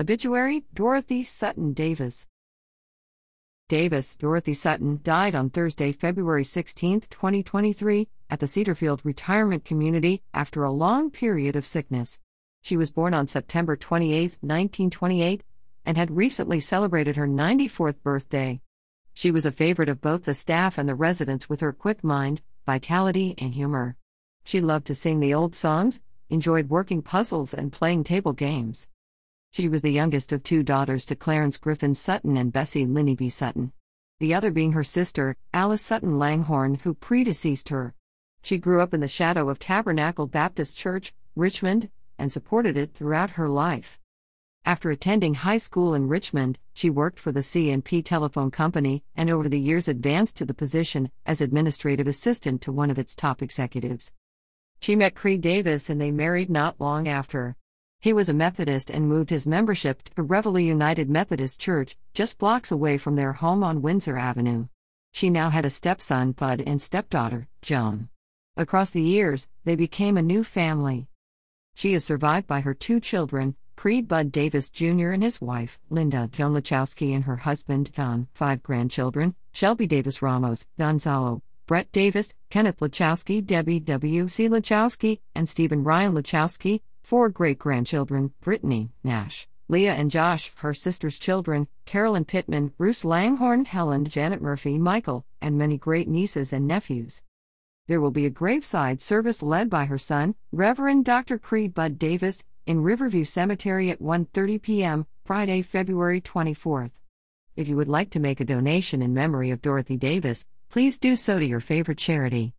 Obituary Dorothy Sutton Davis. Davis, Dorothy Sutton, died on Thursday, February 16, 2023, at the Cedarfield Retirement Community after a long period of sickness. She was born on September 28, 1928, and had recently celebrated her 94th birthday. She was a favorite of both the staff and the residents with her quick mind, vitality, and humor. She loved to sing the old songs, enjoyed working puzzles, and playing table games. She was the youngest of two daughters to Clarence Griffin Sutton and Bessie Linneby Sutton. The other being her sister, Alice Sutton Langhorne, who predeceased her. She grew up in the shadow of Tabernacle Baptist Church, Richmond, and supported it throughout her life. After attending high school in Richmond, she worked for the C&P Telephone Company and over the years advanced to the position as administrative assistant to one of its top executives. She met Creed Davis and they married not long after. He was a Methodist and moved his membership to Reveille United Methodist Church, just blocks away from their home on Windsor Avenue. She now had a stepson, Bud, and stepdaughter, Joan. Across the years, they became a new family. She is survived by her two children, Creed Bud Davis Jr. and his wife, Linda Joan Lachowski, and her husband, Don, five grandchildren, Shelby Davis Ramos, Gonzalo, Brett Davis, Kenneth Lachowski, Debbie W. C. Lachowski, and Stephen Ryan Lachowski, Four great grandchildren Brittany, Nash, Leah and Josh, her sister's children, Carolyn Pittman, Bruce Langhorne, Helen, Janet Murphy, Michael, and many great nieces and nephews. There will be a graveside service led by her son, Reverend Dr. Creed Bud Davis, in Riverview Cemetery at 1:30 p.m. Friday, February 24th. If you would like to make a donation in memory of Dorothy Davis, please do so to your favorite charity.